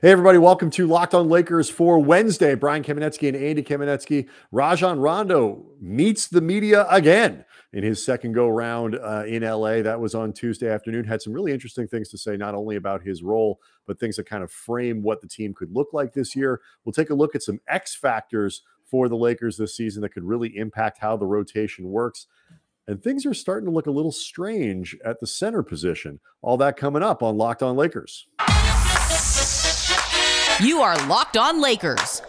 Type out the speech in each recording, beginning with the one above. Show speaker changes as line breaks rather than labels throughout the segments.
Hey, everybody, welcome to Locked on Lakers for Wednesday. Brian Kamenetsky and Andy Kamenetsky. Rajon Rondo meets the media again in his second go round uh, in LA. That was on Tuesday afternoon. Had some really interesting things to say, not only about his role, but things that kind of frame what the team could look like this year. We'll take a look at some X factors for the Lakers this season that could really impact how the rotation works. And things are starting to look a little strange at the center position. All that coming up on Locked on Lakers.
You are Locked On Lakers,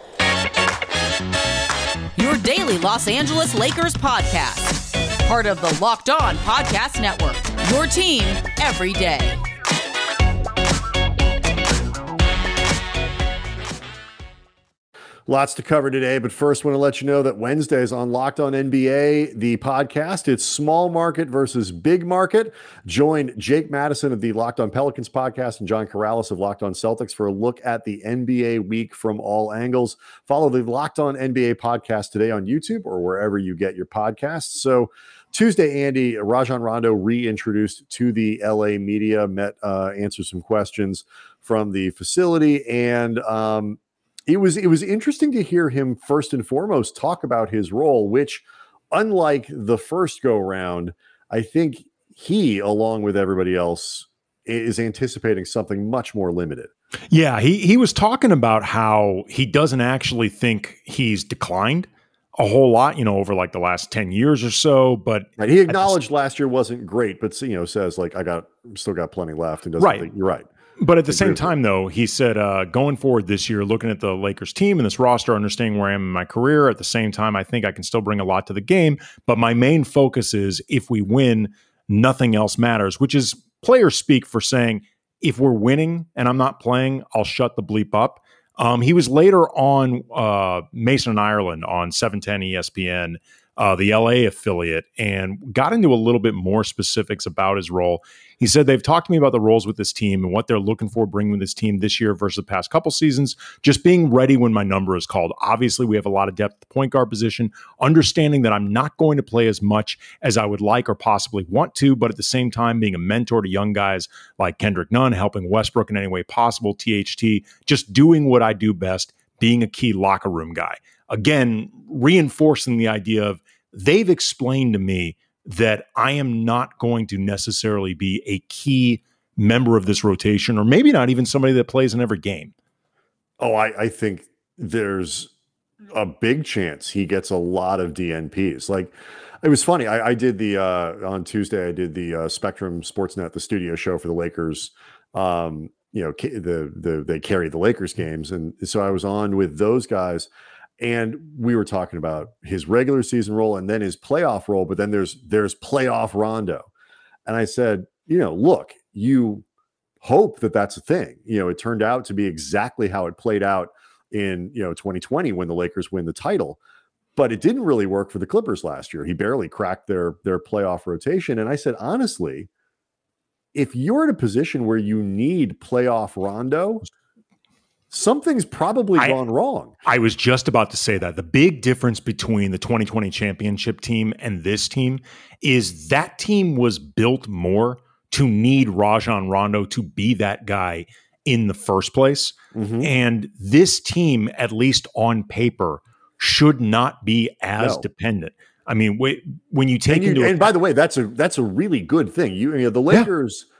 your daily Los Angeles Lakers podcast. Part of the Locked On Podcast Network, your team every day.
Lots to cover today, but first, want to let you know that Wednesdays on Locked On NBA, the podcast, it's small market versus big market. Join Jake Madison of the Locked On Pelicans podcast and John Karalis of Locked On Celtics for a look at the NBA week from all angles. Follow the Locked On NBA podcast today on YouTube or wherever you get your podcasts. So, Tuesday, Andy Rajon Rondo reintroduced to the LA media, met, uh, answered some questions from the facility, and um, it was it was interesting to hear him first and foremost talk about his role, which, unlike the first go round, I think he, along with everybody else, is anticipating something much more limited.
Yeah, he he was talking about how he doesn't actually think he's declined a whole lot, you know, over like the last 10 years or so. But
right. he acknowledged the, last year wasn't great, but you know, says like I got still got plenty left and doesn't
right.
think you're right.
But at the same time, though, he said, uh, going forward this year, looking at the Lakers team and this roster, understanding where I am in my career, at the same time, I think I can still bring a lot to the game. But my main focus is if we win, nothing else matters, which is players speak for saying, if we're winning and I'm not playing, I'll shut the bleep up. Um, he was later on uh, Mason and Ireland on 710 ESPN uh, the LA affiliate, and got into a little bit more specifics about his role. He said they've talked to me about the roles with this team and what they're looking for bringing this team this year versus the past couple seasons. Just being ready when my number is called. Obviously, we have a lot of depth at the point guard position, understanding that I'm not going to play as much as I would like or possibly want to, but at the same time, being a mentor to young guys like Kendrick Nunn, helping Westbrook in any way possible, THT, just doing what I do best, being a key locker room guy again, reinforcing the idea of they've explained to me that I am not going to necessarily be a key member of this rotation, or maybe not even somebody that plays in every game.
Oh, I, I think there's a big chance he gets a lot of DNPs. Like, it was funny. I, I did the uh, on Tuesday. I did the uh, Spectrum Sportsnet, the studio show for the Lakers. Um, you know, the the they carry the Lakers games, and so I was on with those guys, and we were talking about his regular season role and then his playoff role but then there's there's playoff rondo. And i said you know look you hope that that's a thing. You know it turned out to be exactly how it played out in you know 2020 when the lakers win the title but it didn't really work for the clippers last year. He barely cracked their their playoff rotation. And i said honestly if you're in a position where you need playoff rondo something's probably I, gone wrong.
I was just about to say that. The big difference between the 2020 championship team and this team is that team was built more to need Rajon Rondo to be that guy in the first place. Mm-hmm. And this team, at least on paper, should not be as no. dependent. I mean, when you take
and you,
into
and by the way, that's a that's a really good thing. You, you know, the Lakers. Yeah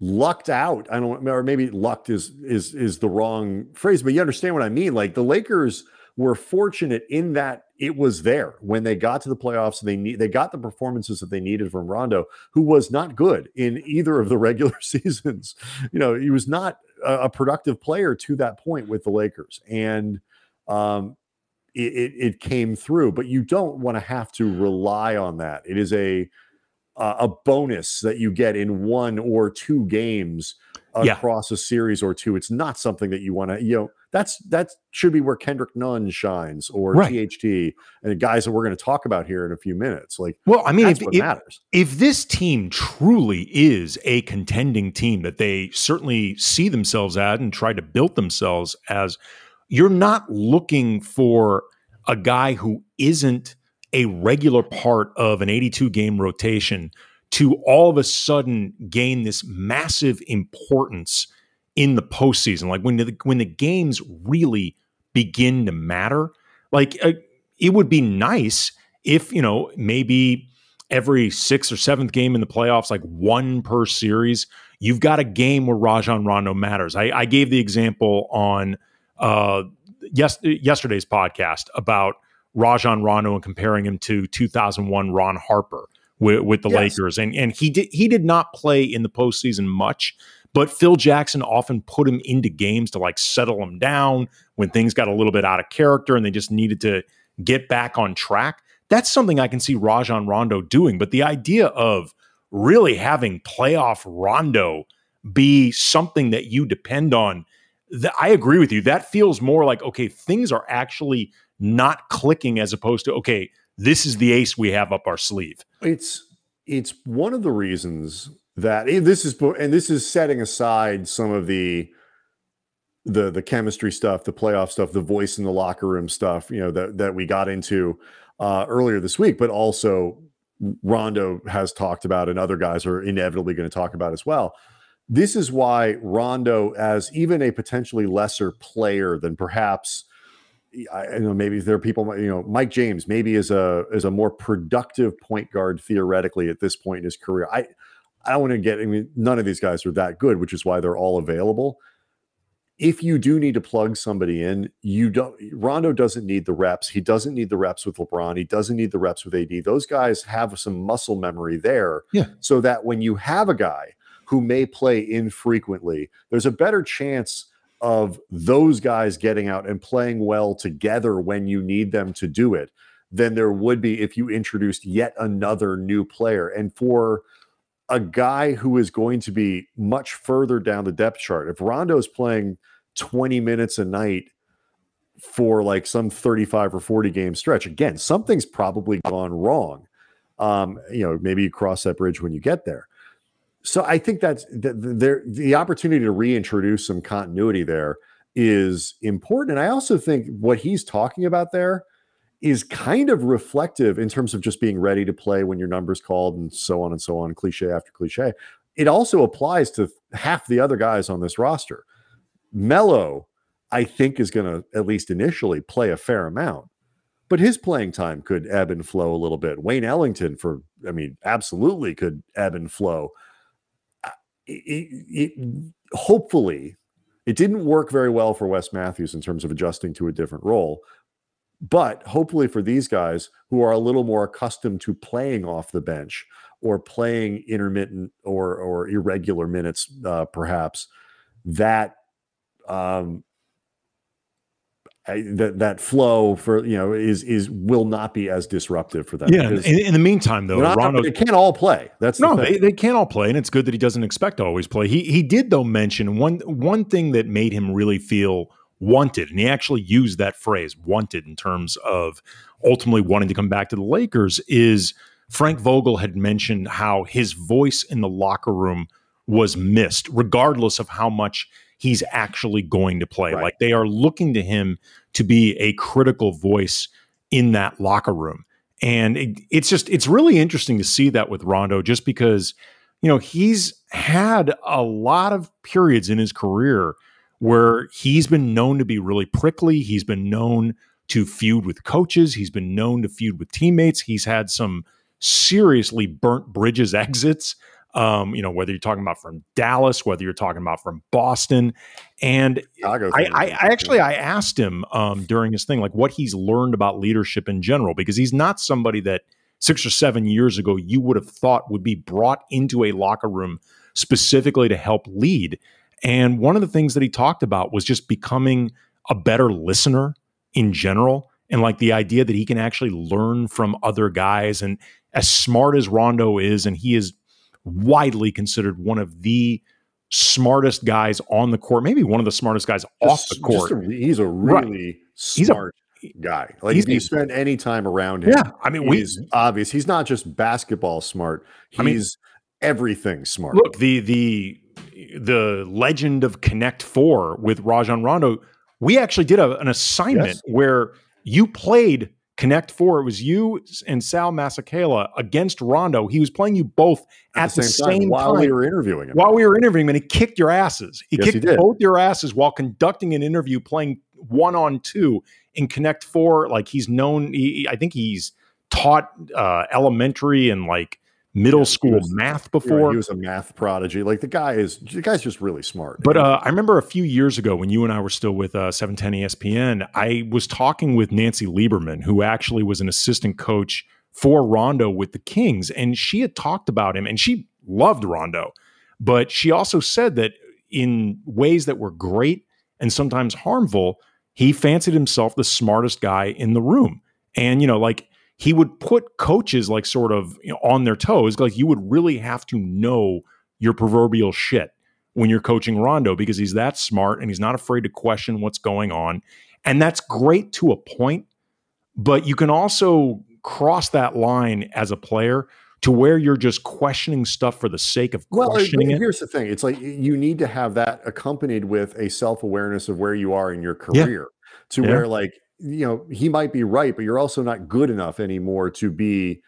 lucked out. I don't or maybe lucked is is is the wrong phrase, but you understand what I mean. Like the Lakers were fortunate in that it was there when they got to the playoffs they need they got the performances that they needed from Rondo, who was not good in either of the regular seasons. You know, he was not a, a productive player to that point with the Lakers. And um it, it, it came through, but you don't want to have to rely on that. It is a uh, a bonus that you get in one or two games across yeah. a series or two. It's not something that you want to, you know, that's that should be where Kendrick Nunn shines or right. THT and the guys that we're going to talk about here in a few minutes. Like,
well, I mean, if, if, if, this team truly is a contending team that they certainly see themselves at and try to build themselves as, you're not looking for a guy who isn't a regular part of an 82 game rotation to all of a sudden gain this massive importance in the postseason, like when the when the games really begin to matter. Like uh, it would be nice if you know maybe every sixth or seventh game in the playoffs, like one per series, you've got a game where Rajon Rondo matters. I, I gave the example on uh, yes, yesterday's podcast about Rajon Rondo and comparing him to 2001 Ron Harper with, with the yes. Lakers, and and he did he did not play in the postseason much, but Phil Jackson often put him into games to like settle him down when things got a little bit out of character and they just needed to get back on track. That's something I can see Rajon Rondo doing. But the idea of really having playoff Rondo be something that you depend on, th- I agree with you. That feels more like, okay, things are actually not clicking as opposed to, okay, this is the ace we have up our sleeve.
It's it's one of the reasons that this is and this is setting aside some of the the the chemistry stuff, the playoff stuff, the voice in the locker room stuff, you know, that that we got into uh, earlier this week, but also Rondo has talked about, and other guys are inevitably going to talk about as well. This is why Rondo, as even a potentially lesser player than perhaps, I you know maybe there are people, you know, Mike James maybe is a is a more productive point guard theoretically at this point in his career. I I don't want to get. I mean, none of these guys are that good, which is why they're all available if you do need to plug somebody in, you don't Rondo doesn't need the reps. He doesn't need the reps with LeBron. He doesn't need the reps with AD. Those guys have some muscle memory there.
Yeah.
So that when you have a guy who may play infrequently, there's a better chance of those guys getting out and playing well together when you need them to do it than there would be if you introduced yet another new player. And for a guy who is going to be much further down the depth chart. If Rondo's playing 20 minutes a night for like some 35 or 40 game stretch, again, something's probably gone wrong. Um, you know, maybe you cross that bridge when you get there. So I think that's the, the, the opportunity to reintroduce some continuity there is important. And I also think what he's talking about there is kind of reflective in terms of just being ready to play when your number's called and so on and so on, cliche after cliche. It also applies to half the other guys on this roster. Mello, I think, is going to at least initially play a fair amount, but his playing time could ebb and flow a little bit. Wayne Ellington, for I mean, absolutely could ebb and flow. It, it, hopefully, it didn't work very well for Wes Matthews in terms of adjusting to a different role. But hopefully, for these guys who are a little more accustomed to playing off the bench or playing intermittent or or irregular minutes, uh, perhaps that um, I, that that flow for you know is is will not be as disruptive for them.
Yeah. In, in, the meantime, though,
not, Rondo, they can't all play. That's
no, the they, they can't all play, and it's good that he doesn't expect to always play. He he did though mention one one thing that made him really feel wanted. And he actually used that phrase, wanted, in terms of ultimately wanting to come back to the Lakers. Is Frank Vogel had mentioned how his voice in the locker room was missed, regardless of how much he's actually going to play. Right. Like they are looking to him to be a critical voice in that locker room. And it, it's just, it's really interesting to see that with Rondo, just because, you know, he's had a lot of periods in his career where he's been known to be really prickly. He's been known to feud with coaches. He's been known to feud with teammates. He's had some seriously burnt bridges exits. Um, you know, whether you're talking about from Dallas, whether you're talking about from Boston, and I, I, I, actually I asked him um, during his thing like what he's learned about leadership in general because he's not somebody that six or seven years ago you would have thought would be brought into a locker room specifically to help lead. And one of the things that he talked about was just becoming a better listener in general. And like the idea that he can actually learn from other guys. And as smart as Rondo is, and he is widely considered one of the smartest guys on the court, maybe one of the smartest guys just, off the court.
A, he's a really right. smart a, guy. Like if you spend any time around him,
yeah. I mean,
he's obvious. He's not just basketball smart. He's I mean, everything smart.
Look, the the the legend of Connect Four with Rajon Rondo, we actually did a, an assignment yes. where you played Connect Four. It was you and Sal Masekela against Rondo. He was playing you both at, at the, same, same time,
while time, we were interviewing him.
While we were interviewing him, and he kicked your asses. He yes, kicked he both your asses while conducting an interview, playing one on two in Connect Four. Like he's known. He, I think he's taught uh, elementary and like middle yeah, school was, math before.
he was a math prodigy. Like the guy is, the guy's just really smart.
But uh, I remember a few years ago when you and I were still with uh, 710 ESPN, I was talking with Nancy Lieberman, who actually was an assistant coach for Rondo with the Kings, and she had talked about him, and she loved Rondo, but she also said that in ways that were great and sometimes harmful, he fancied himself the smartest guy in the room, and you know, like he would put coaches like sort of you know, on their toes. Like you would really have to know your proverbial shit when you're coaching Rondo because he's that smart and he's not afraid to question what's going on. And that's great to a point, but you can also cross that line as a player to where you're just questioning stuff for the sake of
well,
questioning
it. Here's the thing: it's like you need to have that accompanied with a self awareness of where you are in your career, yeah. to yeah. where like you know he might be right but you're also not good enough anymore to be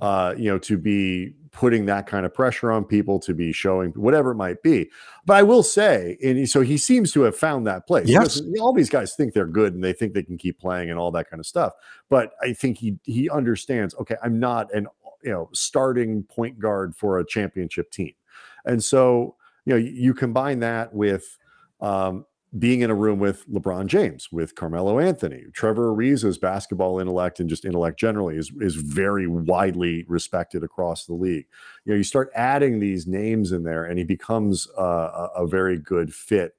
uh you know to be putting that kind of pressure on people to be showing whatever it might be. But i will say and so he seems to have found that place.
Yes.
all these guys think they're good and they think they can keep playing and all that kind of stuff but i think he he understands okay i'm not an you know starting point guard for a championship team. And so you know you combine that with um, being in a room with LeBron James, with Carmelo Anthony, Trevor Ariza's basketball intellect and just intellect generally is is very widely respected across the league. You know, you start adding these names in there, and he becomes a, a, very good fit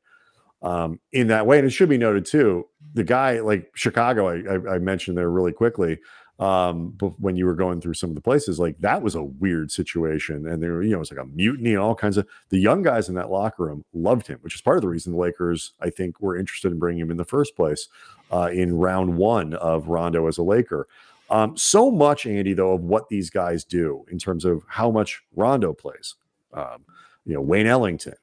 um, in that way. And it should be noted too, the guy like Chicago, I, I mentioned there really quickly um but when you were going through some of the places like that was a weird situation and there you know it was like a mutiny and all kinds of the young guys in that locker room loved him which is part of the reason the lakers i think were interested in bringing him in the first place uh, in round one of rondo as a laker. Um, so much andy though of what these guys do in terms of how much rondo plays. Um, you know wayne ellington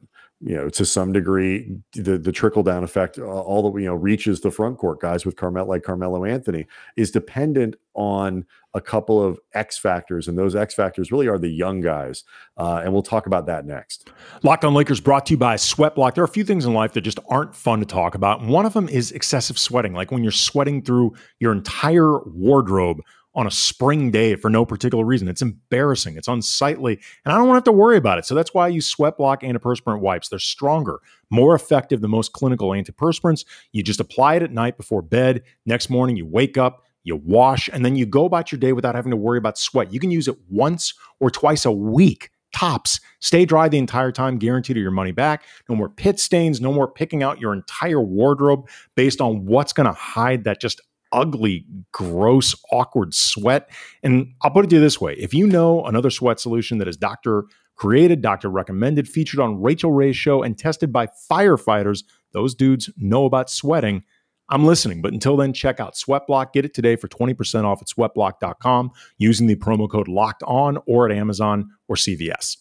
you know, to some degree, the the trickle down effect, all that you know reaches the front court guys with Carmel like Carmelo Anthony is dependent on a couple of X factors, and those X factors really are the young guys, uh, and we'll talk about that next.
Locked on Lakers brought to you by Sweat Block. There are a few things in life that just aren't fun to talk about. One of them is excessive sweating, like when you're sweating through your entire wardrobe on a spring day for no particular reason. It's embarrassing. It's unsightly, and I don't want to have to worry about it. So that's why I use Sweat Block antiperspirant wipes. They're stronger, more effective than most clinical antiperspirants. You just apply it at night before bed. Next morning, you wake up, you wash, and then you go about your day without having to worry about sweat. You can use it once or twice a week. Tops. Stay dry the entire time, guaranteed your money back. No more pit stains, no more picking out your entire wardrobe based on what's going to hide that just ugly, gross, awkward sweat. And I'll put it to you this way if you know another sweat solution that is doctor created, doctor recommended, featured on Rachael Ray's show, and tested by firefighters, those dudes know about sweating. I'm listening, but until then, check out Sweatblock. Get it today for 20% off at sweatblock.com using the promo code locked on or at Amazon or CVS.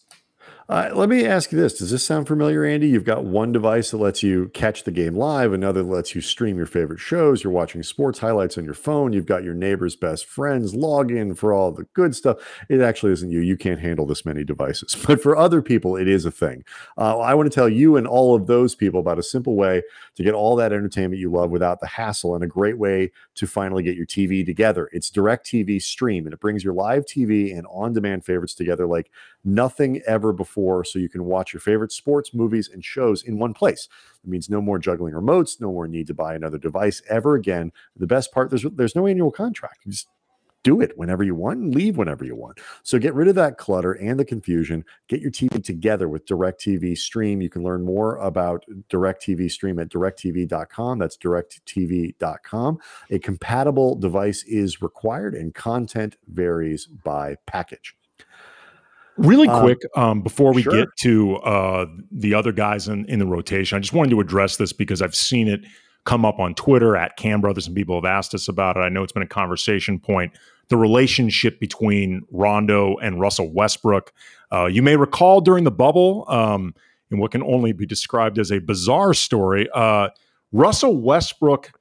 Uh, let me ask you this. Does this sound familiar, Andy? You've got one device that lets you catch the game live, another that lets you stream your favorite shows. You're watching sports highlights on your phone. You've got your neighbor's best friends log in for all the good stuff. It actually isn't you. You can't handle this many devices. But for other people, it is a thing. Uh, I want to tell you and all of those people about a simple way to get all that entertainment you love without the hassle and a great way to finally get your TV together. It's DirecTV Stream, and it brings your live TV and on demand favorites together like nothing ever before so you can watch your favorite sports, movies, and shows in one place. It means no more juggling remotes, no more need to buy another device ever again. The best part, there's there's no annual contract. You just do it whenever you want and leave whenever you want. So get rid of that clutter and the confusion. Get your TV together with DirecTV Stream. You can learn more about DirecTV Stream at directv.com. That's directv.com. A compatible device is required and content varies by package.
Really um, quick, um, before we sure. get to uh, the other guys in, in the rotation, I just wanted to address this because I've seen it come up on Twitter at Kam Brothers, and people have asked us about it. I know it's been a conversation point. The relationship between Rondo and Russell Westbrook. Uh, you may recall during the bubble, um, in what can only be described as a bizarre story, uh, Russell Westbrook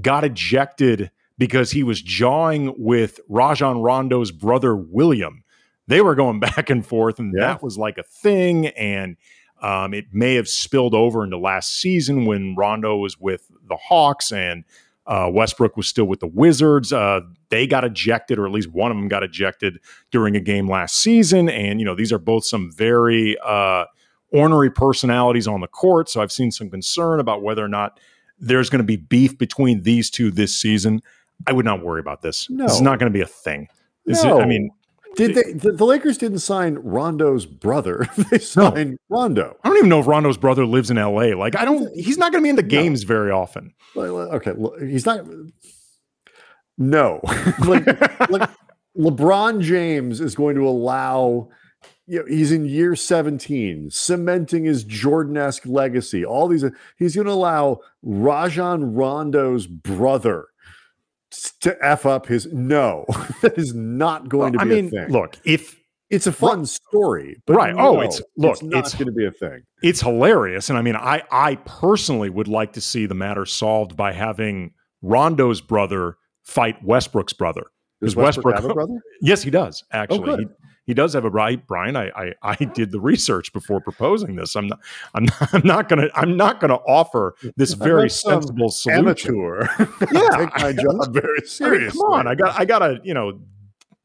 got ejected because he was jawing with Rajon Rondo's brother William. They were going back and forth, and
Yeah.
that was like a thing. And um, it may have spilled over into last season when Rondo was with the Hawks and uh, Westbrook was still with the Wizards. Uh, they got ejected, or at least one of them got ejected during a game last season. And, you know, these are both some very uh, ornery personalities on the court. So I've seen some concern about whether or not there's going to be beef between these two this season. I would not worry about this. This is not going to be a thing. This
No.
is, I mean,
Did they? The, the Lakers didn't sign Rondo's brother. they signed Rondo.
I don't even know if Rondo's brother lives in LA. Like, I don't, he's not going to be in the
No.
games very often.
Okay, he's not. No, like, like LeBron James is going to allow. You know, he's in year 17, cementing his Jordan-esque legacy. All these, he's going to allow Rajon Rondo's brother to f up his. No, that is not going
Well,
to be
I mean,
a thing.
look, if
it's a fun story, but
Right. Oh, it's- look,
it's
it's-
going to be a thing.
it's hilarious. And I mean, I I personally would like to see the matter solved by having Rondo's brother fight Westbrook's brother.
Does Westbrook,
Westbrook-
have a brother?
Yes, he does oh, actually.
good.
He, does have a right, Brian. I, I I did the research before proposing this. I'm not I'm not, I'm not gonna I'm not gonna offer this very
um,
sensible solution.
Amateur.
Yeah.
take my job very
I mean, come on, I got I gotta you know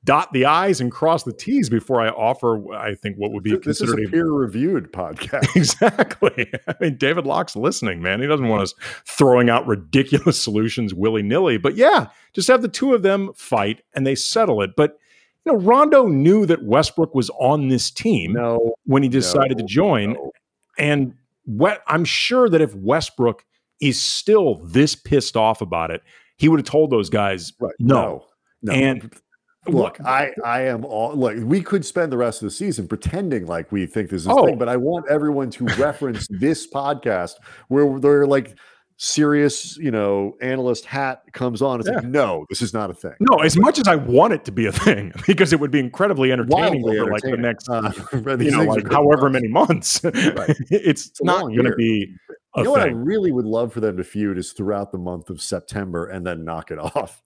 dot the i's and cross the t's before I offer. I think what would be
this is
considered
a
a
peer-reviewed podcast.
Exactly. I mean, David Locke's listening, man. He doesn't want us throwing out ridiculous solutions willy nilly. But yeah, just have the two of them fight and they settle it. But you know, Rondo knew that Westbrook was on this team
No,
when he decided
no,
to join,
no.
and we- I'm sure that if Westbrook is still this pissed off about it, he would have told those guys,
Right.
No.
No.
And
look, I I am all look, we could spend the rest of the season pretending like we think this is
Oh.
thing, but I want everyone to reference this podcast where they're like serious, you know, analyst hat comes on. It's like, no, this is not a thing.
no, as much as I want it to be a thing, because it would be incredibly entertaining
Wildly
over like the next
Uh,
you know, like however many months. it's
a
not going to be
You know what I really would love for them to feud is throughout the month of September and then knock it off.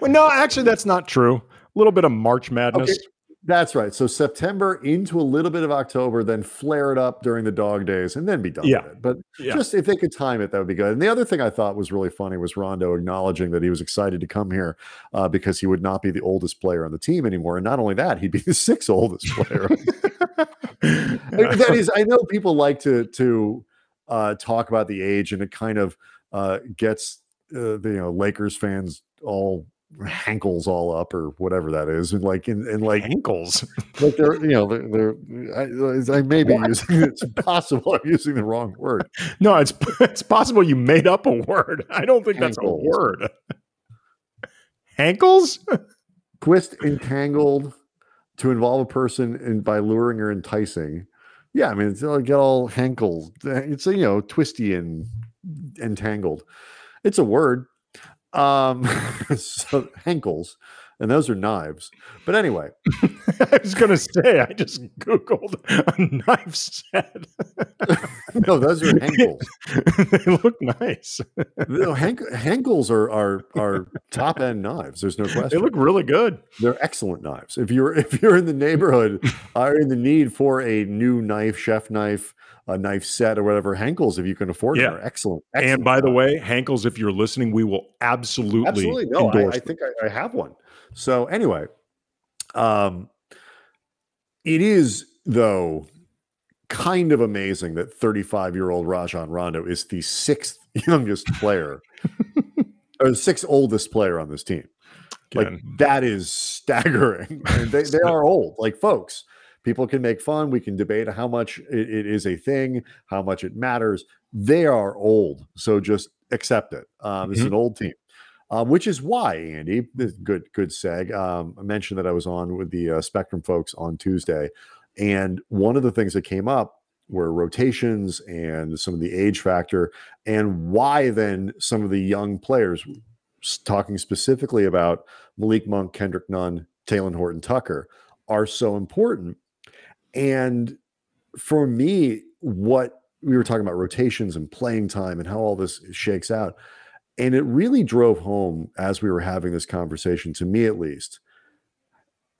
well, no, actually, that's not true. A little bit of March Madness.
Okay. That's right. So September into a little bit of October, then flare it up during the dog days, and then be done
Yeah.
with it. But
Yeah.
just if they could time it, that would be good. And the other thing I thought was really funny was Rondo acknowledging that he was excited to come here uh, because he would not be the oldest player on the team anymore, and not only that, he'd be the sixth oldest player. That is, I know people like to to uh, talk about the age, and it kind of uh, gets uh, the you know Lakers fans all hankles all up or whatever that is, and like and, and like
ankles.
like they're you know they're, they're I, I may be using it's possible I'm using the wrong word.
No, it's it's possible you made up a word. I don't think that's a word. Hankles?
Twist entangled to involve a person in by luring or enticing. Yeah, I mean it's uh, get all hankled. It's you know twisty and entangled. It's a word. Um, so hankles, and those are knives. But anyway,
I was going to say, I just Googled a knife set.
no, those are hankles.
they look nice.
No, hankles are are are top end knives. There's no question.
They look really good.
They're excellent knives. If you're if you're in the neighborhood, are in the need for a new knife, chef knife, a knife set, or whatever, Hankels, if you can afford
Yeah.
them, are excellent.
and
excellent
by the way, Hankles, if you're listening, we will absolutely,
absolutely no, I, I think I, I have one. So anyway, um, it is though kind of amazing that 35 year old Rajon Rondo is the sixth youngest player or the sixth oldest player on this team. Like that is staggering. And they, they are old. Like folks, people can make fun. We can debate how much it, it is a thing, how much it matters. They are old, so just accept it. Um, This is an old team, um, which is why Andy, good good seg. Um, I mentioned that I was on with the uh, Spectrum folks on Tuesday, and one of the things that came up were rotations and some of the age factor, and why then some of the young players talking specifically about Malik Monk, Kendrick Nunn, Talen Horton Tucker are so important. And for me, what we were talking about rotations and playing time and how all this shakes out. And it really drove home as we were having this conversation, to me at least,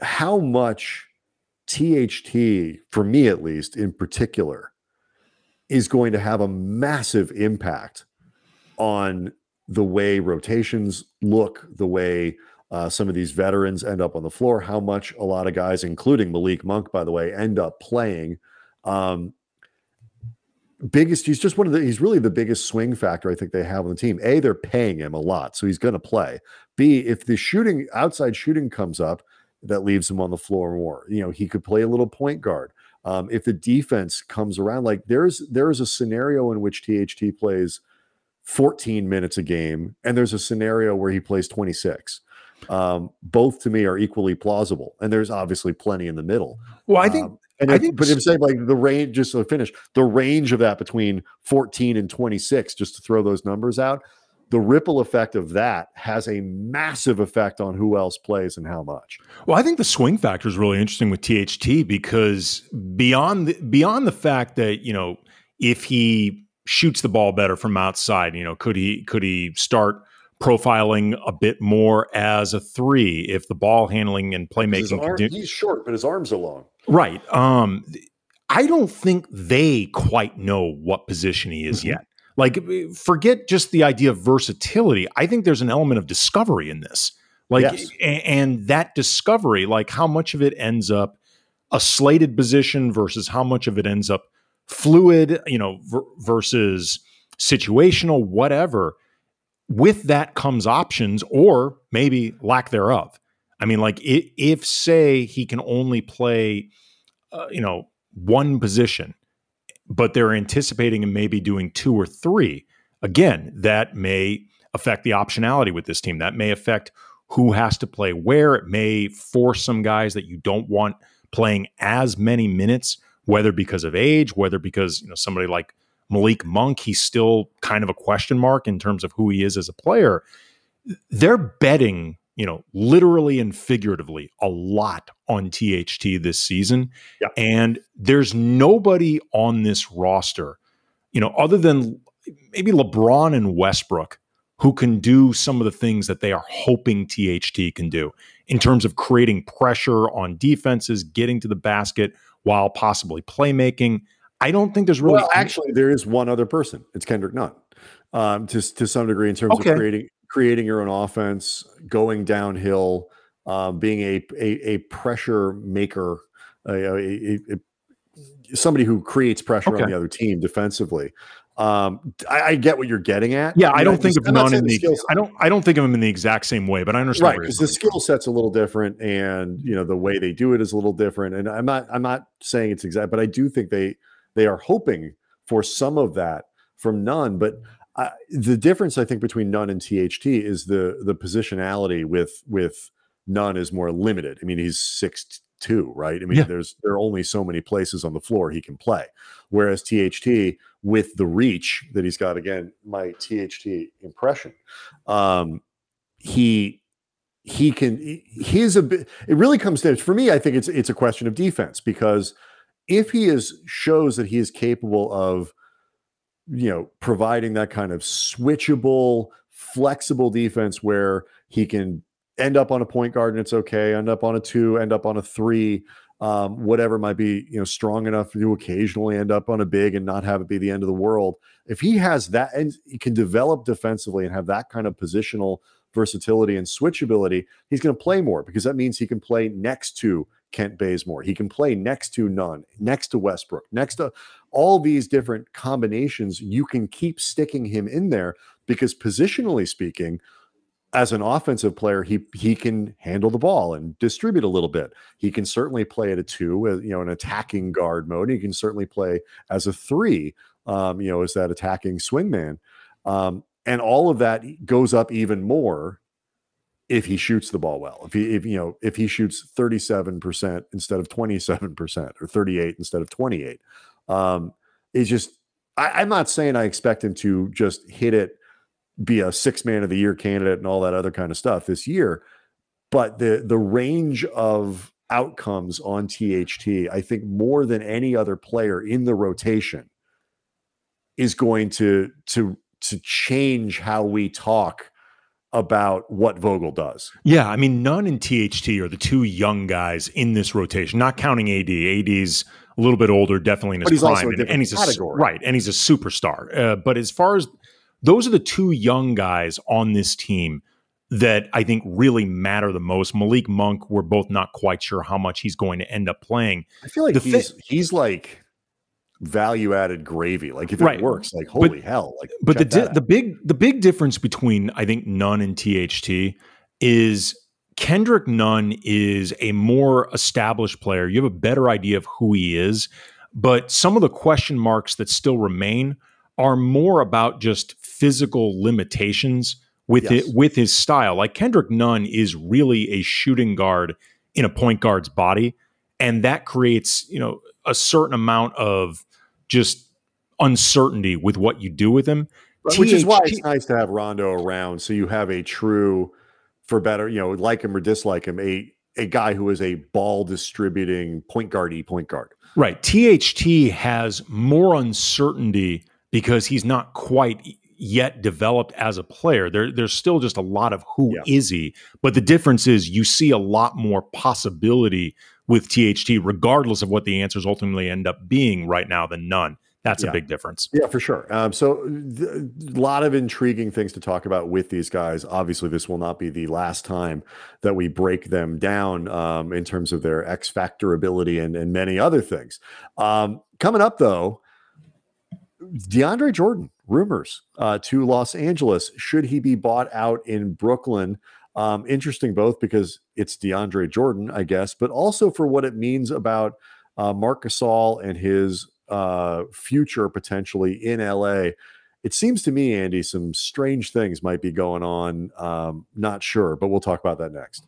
how much THT, for me at least, in particular, is going to have a massive impact on the way rotations look, the way uh, some of these veterans end up on the floor, how much a lot of guys, including Malik Monk, by the way, end up playing. Um, biggest, he's just one of the, he's really the biggest swing factor I think they have on the team. A, they're paying him a lot, so he's going to play. B, if the shooting, outside shooting comes up, that leaves him on the floor more. You know, he could play a little point guard. Um, if the defense comes around, like there's there's a scenario in which THT plays 14 minutes a game, and there's a scenario where he plays 26. Um, both to me are equally plausible, and there's obviously plenty in the middle.
Well, I think,
um, and
I
if,
think,
but I'm saying like the range, just to finish, the range of that between 14 and 26, just to throw those numbers out, the ripple effect of that has a massive effect on who else plays and how much.
Well, I think the swing factor is really interesting with THT because beyond the, beyond the fact that you know if he shoots the ball better from outside, you know, could he could he start profiling a bit more as a three if the ball handling and playmaking
arm, he's short but his arms are long
right um i don't think they quite know what position he is mm-hmm. yet like, forget just the idea of versatility. I think there's an element of discovery in this. Like, yes. and that discovery, like how much of it ends up a slated position versus how much of it ends up fluid, you know, versus situational, whatever. With that comes options or maybe lack thereof. I mean, like if, if say he can only play, uh, you know, one position but they're anticipating and maybe doing two or three. Again, that may affect the optionality with this team. That may affect who has to play where. It may force some guys that you don't want playing as many minutes, whether because of age, whether because you know somebody like Malik Monk, he's still kind of a question mark in terms of who he is as a player. They're betting you know, literally and figuratively a lot on THT this season.
Yeah.
And there's nobody on this roster, you know, other than maybe LeBron and Westbrook who can do some of the things that they are hoping THT can do in terms of creating pressure on defenses, getting to the basket while possibly playmaking. I don't think there's really
well, actually there is one other person. It's Kendrick Nunn. Um, to to some degree in terms okay. of creating creating your own offense, going downhill, uh, being a, a, a pressure maker, a, a, somebody who creates pressure okay. on the other team defensively. Um, I, I, get what you're getting at.
Yeah, I don't think of Nunn in the, the I don't I don't think of him in the exact same way, but I understand
right because the skill set's a little different, and you know the way they do it is a little different. And I'm not I'm not saying it's exact, but I do think they they are hoping for some of that from Nunn. But the difference I think between Nunn and THT is the the positionality with with Nunn is more limited. I mean, he's six two, right? I mean, yeah. there's there are only so many places on the floor he can play. Whereas THT with the reach that he's got, again, my THT impression, um, he he can he's a bit it really comes down for me i think it's it's a question of defense because if he is shows that he is capable of you know, providing that kind of switchable, flexible defense where he can end up on a point guard and it's okay, end up on a two, end up on a three, um, whatever might be, you know, strong enough to occasionally end up on a big and not have it be the end of the world. If he has that and he can develop defensively and have that kind of positional versatility and switchability, he's going to play more because that means he can play next to Kent Bazemore. He can play next to Nunn, next to Westbrook, next to all these different combinations. You can keep sticking him in there because positionally speaking, as an offensive player, he he can handle the ball and distribute a little bit. He can certainly play at a two, uh, you know, an attacking guard mode. He can certainly play as a three, um, you know, as that attacking swingman. Um, and all of that goes up even more if he shoots the ball well. If he if you know if he shoots 37% instead of 27% or 38 instead of 28. Um it's just I, I'm not saying I expect him to just hit it, be a six man of the year candidate and all that other kind of stuff this year. But the the range of outcomes on THT, I think more than any other player in the rotation is going to to to change how we talk about what Vogel does.
Yeah, I mean, Nunn and THT are the two young guys in this rotation, not counting AD. AD's a little bit older, definitely in his prime,
a
and, and he's a
category.
right, and he's a superstar. Uh, but as far as those are the two young guys on this team that I think really matter the most. Malik Monk, we're both not quite sure how much he's going to end up playing.
I feel like
The
he's he's like value added gravy. Like if
Right.
it works, like holy hell! Like,
But the di- the big the big difference between I think Nunn and THT is Kendrick Nunn is a more established player. You have a better idea of who he is, but some of the question marks that still remain are more about just physical limitations with
Yes.
it with his style. Like Kendrick Nunn is really a shooting guard in a point guard's body, and that creates you know a certain amount of just uncertainty with what you do with him.
Right, which is why it's nice to have Rondo around, so you have a true, for better, you know, like him or dislike him, a a guy who is a ball distributing point guardy point guard.
Right. THT has more uncertainty because he's not quite yet developed as a player. There, there's still just a lot of who is
Yeah.
he. But the difference is you see a lot more possibility with THT, regardless of what the answers ultimately end up being right now than Nunn. That's
Yeah.
a big difference.
Yeah, for sure. Um, so a lot of intriguing things to talk about with these guys. Obviously, this will not be the last time that we break them down um, in terms of their X factor ability and, and many other things. Um, coming up, though, DeAndre Jordan rumors uh, to Los Angeles. Should he be bought out in Brooklyn? Um, interesting both because it's DeAndre Jordan, I guess, but also for what it means about uh, Marc Gasol and his uh, future potentially in LA. It seems to me, Andy, some strange things might be going on. Um, not sure, but we'll talk about that next.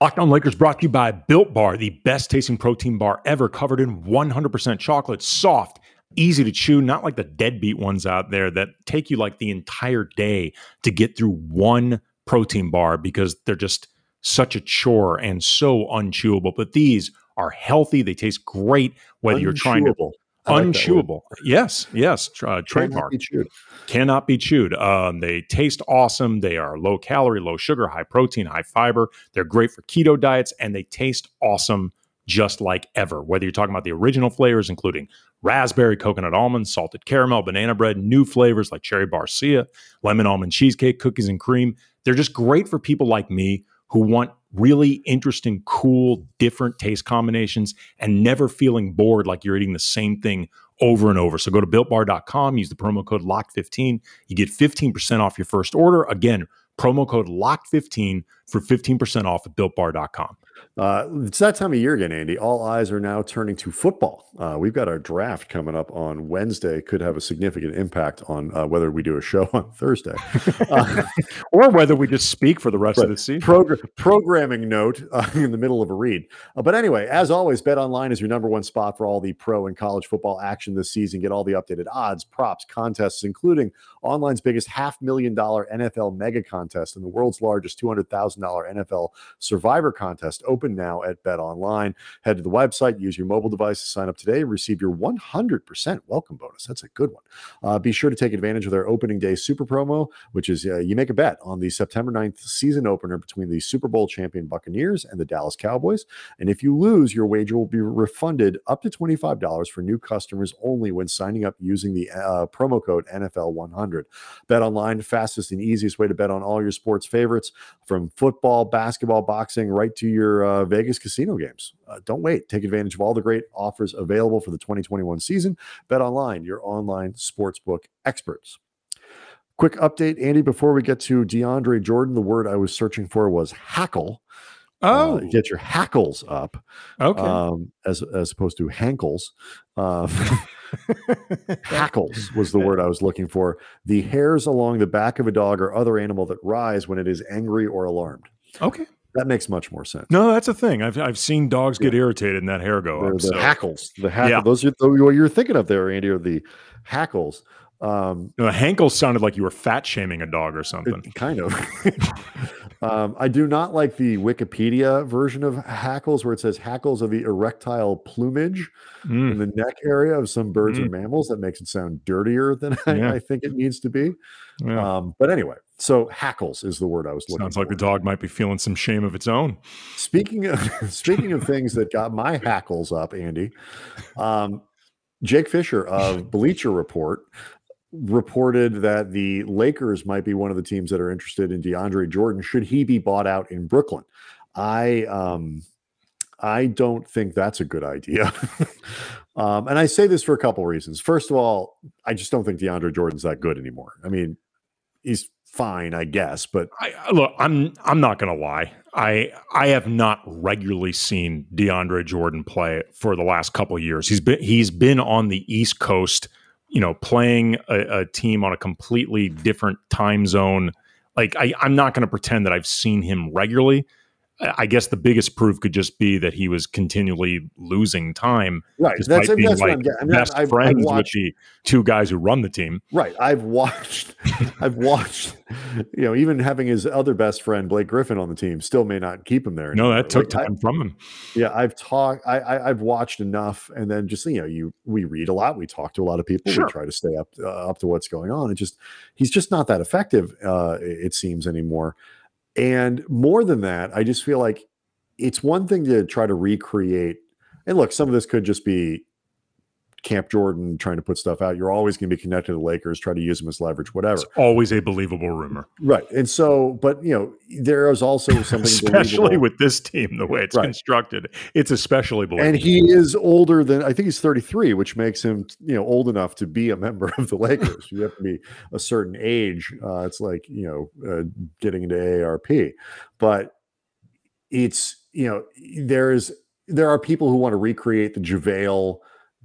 Locked on Lakers brought to you by Built Bar, the best tasting protein bar ever, covered in 100% chocolate, soft, easy to chew, not like the deadbeat ones out there that take you like the entire day to get through one protein bar because they're just such a chore and so unchewable. But these are healthy, they taste great, whether you're trying to.
Unchewable. Like.
Unchewable. yes, yes. Uh,
Cannot
trademark
be chewed.
cannot be chewed. Um, they taste awesome. They are low calorie, low sugar, high protein, high fiber. They're great for keto diets, and they taste awesome just like ever. Whether you're talking about the original flavors, including raspberry, coconut almond, salted caramel, banana bread, new flavors like cherry barcia, lemon almond cheesecake, cookies and cream. They're just great for people like me who want really interesting, cool, different taste combinations and never feeling bored like you're eating the same thing over and over. So go to builtbar.com, use the promo code LOCK15. You get 15% off your first order. Again, promo code LOCKED15 for 15% off at builtbar.com.
Uh, it's that time of year again, Andy. All eyes are now turning to football. Uh, we've got our draft coming up on Wednesday. Could have a significant impact on uh, whether we do a show on Thursday. Uh,
Or whether we just speak for the rest of the season.
Progr- programming note uh, in the middle of a read. Uh, but anyway, as always, Bet Online is your number one spot for all the pro and college football action this season. Get all the updated odds, props, contests, including online's biggest half million dollar NFL mega contest and the world's largest $200,000 NFL survivor contest. Open now at Bet Online. Head to the website, use your mobile device to sign up today, receive your 100% welcome bonus. That's a good one. Uh, be sure to take advantage of their opening day super promo, which is uh, you make a bet on the September 9th season opener between the Super Bowl champion Buccaneers and the Dallas Cowboys. And if you lose, your wager will be refunded up to $25 for new customers only when signing up using the uh, promo code NFL100. Bet online, fastest and easiest way to bet on all your sports favorites from football, basketball, boxing, right to your uh, Vegas casino games. Uh, don't wait. Take advantage of all the great offers available for the 2021 season. Bet online, your online sportsbook experts. Quick update, Andy, before we get to DeAndre Jordan, the word I was searching for was hackle.
Oh,
Uh, get your hackles up
okay.
um, as as opposed to hankles. Uh, hackles was the word I was looking for. The hairs along the back of a dog or other animal that rise when it is angry or alarmed.
okay.
That makes much more sense.
No, that's a thing. I've, I've seen dogs get irritated and that hair go
They're
up.
the
so.
hackles. The hackle.
Yeah.
Those are the, what you're thinking of there, Andy, are the hackles. Um,
Hankle sounded like you were fat shaming a dog or
it-
something.
kind of. Um, I do not like the Wikipedia version of hackles where it says hackles of the erectile plumage
Mm,
in the neck area of some birds or
Mm.
mammals. That makes it sound dirtier than I, I think it needs to be.
yeah.
Um, but anyway, so hackles is the word I was looking for.
Sounds like
for.
the dog might be feeling some shame of its own.
Speaking of speaking of things that got my hackles up, Andy, um, Jake Fisher of Bleacher Report reported that the Lakers might be one of the teams that are interested in DeAndre Jordan should he be bought out in Brooklyn. I um I don't think that's a good idea. um, and I say this for a couple reasons. First of all, I just don't think DeAndre Jordan's that good anymore. I mean, he's fine, I guess, but
I, look, I'm I'm not gonna lie. I I have not regularly seen DeAndre Jordan play for the last couple years. He's been he's been on the East Coast, you know, playing a, a team on a completely different time zone. Like I, I'm not going to pretend that I've seen him regularly. I I guess the biggest proof could just be that he was continually losing time,
right. That's,
being
that's
like.
I mean,
best
I've, I've
friends with the two guys who run the team.
Right. I've watched, I've watched, you know, even having his other best friend, Blake Griffin, on the team still may not keep him there.
No, that took
Like, I-
time from him.
yeah. I've talked, I, I, I've watched enough and then just, you know, you, we read a lot, we talk to a lot of people,
Sure.
we try to stay up, uh, up to what's going on. It just, he's just not that effective, uh, it it seems anymore. And more than that, I just feel like it's one thing to try to recreate. And look, some of this could just be Camp Jordan trying to put stuff out. You're always going to be connected to the Lakers, try to use them as leverage, whatever.
It's always a believable rumor.
Right. And so, but you know, there is also something
especially
believable.
with this team the way it's
Right.
constructed it's especially believable
and he is older than I think he's 33, which makes him, you know, old enough to be a member of the Lakers. you have to be a certain age. Uh, it's like, you know, uh, getting into AARP. But it's, you know, there's there are people who want to recreate the JaVale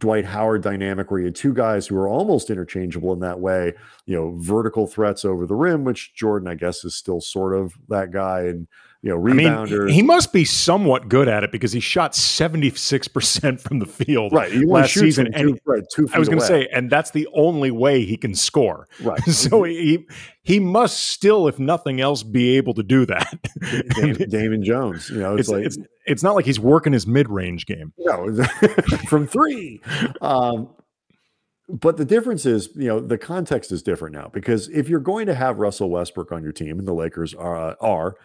Dwight Howard dynamic where you had two guys who are almost interchangeable in that way, you know, vertical threats over the rim, which Jordan, I guess, is still sort of that guy, and you know,
I mean, he must be somewhat good at it because he shot 76% from the field
right. He
last season.
from
And
two, right, two
I was going to say, and that's the only way he can score.
right.
So he he must still, if nothing else, be able to do that.
Dam- Damon Jones. You know, it's,
it's,
like
it's it's not like he's working his mid range game.
no from three. Um, but the difference is, you know, the context is different now because if you're going to have Russell Westbrook on your team, and the Lakers are, are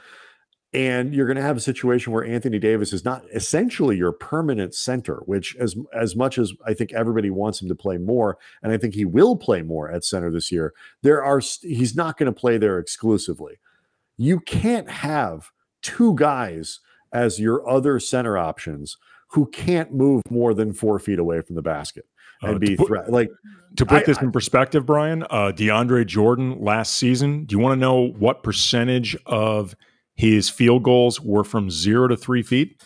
and you're going to have a situation where Anthony Davis is not essentially your permanent center, which as as much as I think everybody wants him to play more, and I think he will play more at center this year, there are he's not going to play there exclusively. You can't have two guys as your other center options who can't move more than four feet away from the basket and
Uh,
be
put-
threat like
To put
I-
this in perspective, Brian, uh, DeAndre Jordan last season, do you want to know what percentage of his field goals were from zero to three feet?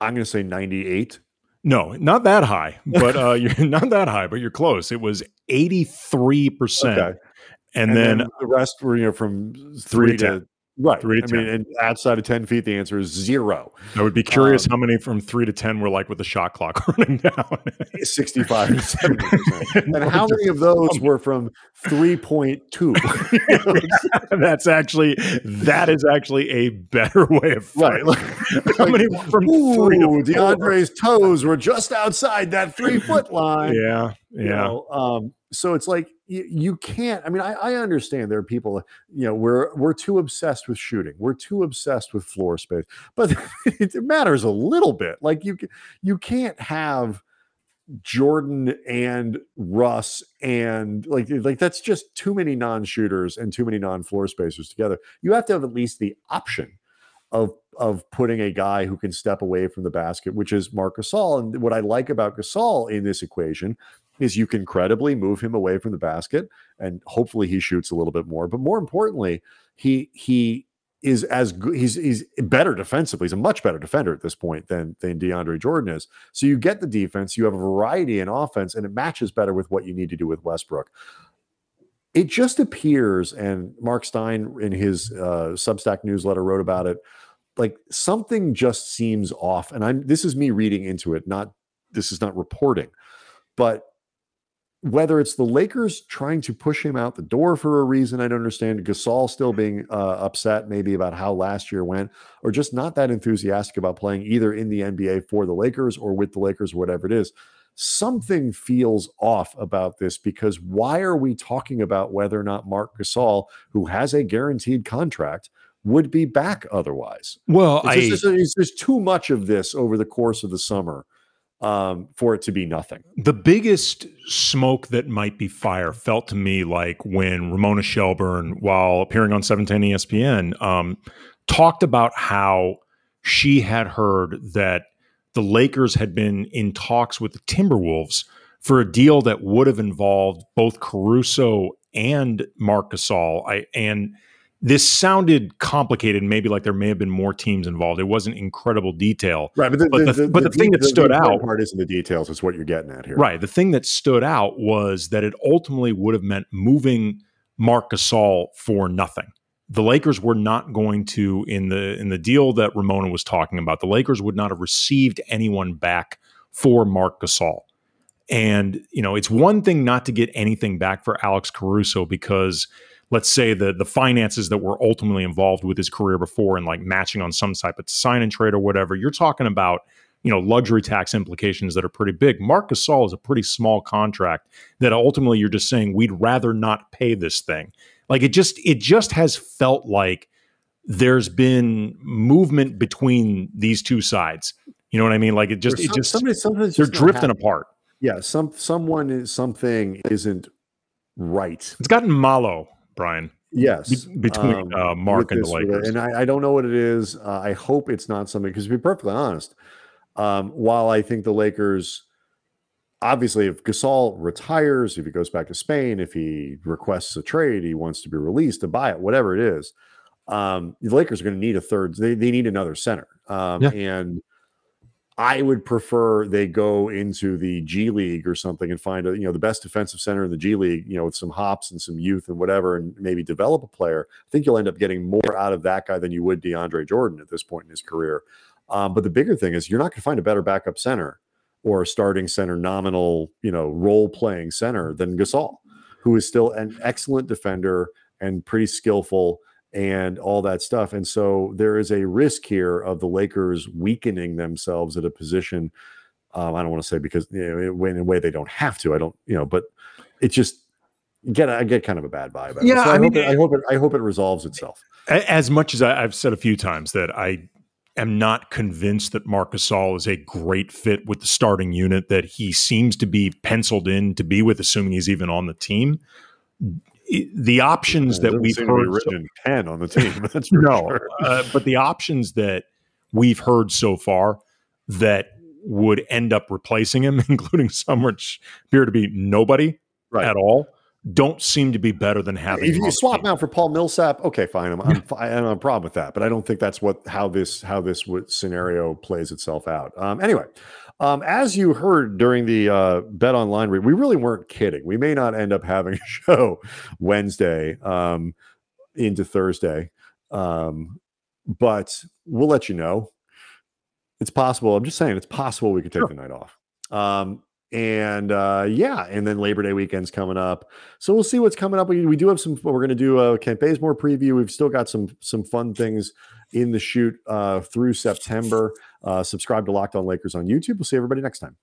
I'm going to say 98.
No, not that high, but uh, you're not that high, but you're close. It was 83%.
Okay.
And, then,
the rest were you know from
Three
three,
to
to, right.
Three to
I mean, and outside of 10 feet, the answer is zero.
I would be curious
um,
how many from three to 10 were like with the shot clock running down.
65 to 70 percent. And how many of those were from 3.2?
That's actually, that is actually a better way of
right.
How many from
Ooh,
three to four?
DeAndre's toes were just outside that three foot line.
Yeah.
you
Yeah.
know, um, so it's like you, can't. I mean, I, I understand there are people. You know, we're we're too obsessed with shooting. We're too obsessed with floor space, but it matters a little bit. Like you, you can't have Jordan and Russ and like like that's just too many non-shooters and too many non-floor spacers together. You have to have at least the option of of putting a guy who can step away from the basket, which is Marc Gasol. And what I like about Gasol in this equation is you can credibly move him away from the basket, and hopefully he shoots a little bit more. But more importantly, he he is as good. He's he's better defensively. He's a much better defender at this point than than DeAndre Jordan is. So you get the defense. You have a variety in offense, and it matches better with what you need to do with Westbrook it just appears, and Marc Stein in his uh, Substack newsletter wrote about it, like something just seems off. And I'm this is me reading into it, not this is not reporting, but whether it's the Lakers trying to push him out the door for a reason I don't understand, Gasol still being uh, upset maybe about how last year went, or just not that enthusiastic about playing either in the NBA for the Lakers or with the Lakers, whatever it is. Something feels off about this because why are we talking about whether or not Marc Gasol, who has a guaranteed contract, would be back otherwise?
Well,
It's
I
just- it's- there's too much of this over the course of the summer um, for it to be nothing.
the biggest smoke that might be fire felt to me like when Ramona Shelburne, while appearing on 710 ESPN, um, talked about how she had heard that the Lakers had been in talks with the Timberwolves for a deal that would have involved both Caruso and Marc Gasol. I and this sounded complicated, maybe like there may have been more teams involved. It wasn't incredible detail.
Right, but the,
But the- but the thing that stood out-
part isn't the details; it's what you're getting at here.
Right. The thing that stood out was that it ultimately would have meant moving Marc Gasol for nothing. The Lakers were not going to in the in the deal that Ramona was talking about. The Lakers would not have received anyone back for Marc Gasol. And you know, it's one thing not to get anything back for Alex Caruso because let's say the the finances that were ultimately involved with his career before and like matching on some type of sign and trade or whatever. You're talking about you know luxury tax implications that are pretty big. Marc Gasol is a pretty small contract that ultimately you're just saying we'd rather not pay this thing. Like it just it just has felt like there's been movement between these two sides. You know what I mean? Like it just
Or
it just
somebody sometimes
they're
just
drifting apart.
Yeah, some someone is something isn't right.
It's gotten mallow, Brian,
Yes,
be- between
um,
uh,
Marc
and the
this- with it.
Lakers.
and I, I don't know what it is. Uh, I hope it's not something because to be perfectly honest, um, while I think the Lakers, obviously, if Gasol retires, if he goes back to Spain, if he requests a trade, he wants to be released to buy it, whatever it is. Um, the Lakers are going to need a third. They, they need another center, um,
Yeah.
and I would prefer they go into the G League or something and find a you know the best defensive center in the G League, you know, with some hops and some youth and whatever, and maybe develop a player. I think you'll end up getting more out of that guy than you would DeAndre Jordan at this point in his career. Um, but the bigger thing is you're not going to find a better backup center or a starting center, nominal, you know, role playing center than Gasol, who is still an excellent defender and pretty skillful and all that stuff. And so there is a risk here of the Lakers weakening themselves at a position. Um, I don't want to say because you know, in, in a way they don't have to. I don't, you know, but it just get I get kind of a bad vibe. out of it.
Yeah,
So
I
I,
mean,
hope it, I hope it I hope it resolves itself.
As much as I, I've said a few times that I am not convinced that Marc Gasol is a great fit with the starting unit that he seems to be penciled in to be with, assuming he's even on the team. The options
It
that we've
seem to be
heard,
written in pen on the team. That's
no,
sure.
uh, but the options that we've heard so far that would end up replacing him, including some which appear to be nobody
Right.
at all, don't seem to be better than having.
If you swap him out for Paul Millsap, okay, fine. I'm, I'm I don't have a problem with that, but I don't think that's what how this how this would, scenario plays itself out. Um, anyway, um, as you heard during the uh, BetOnline, read, we really weren't kidding. We may not end up having a show Wednesday um, into Thursday, um, but we'll let you know. It's possible. I'm just saying, it's possible we could take
Sure.
the night off. Um, and uh, yeah, and then Labor Day weekend's coming up. So we'll see what's coming up. We, we do have some. We're going to do a Kent Bazemore preview. We've still got some some fun things in the shoot uh, through September. Uh, subscribe to Locked On Lakers on YouTube. We'll see everybody next time.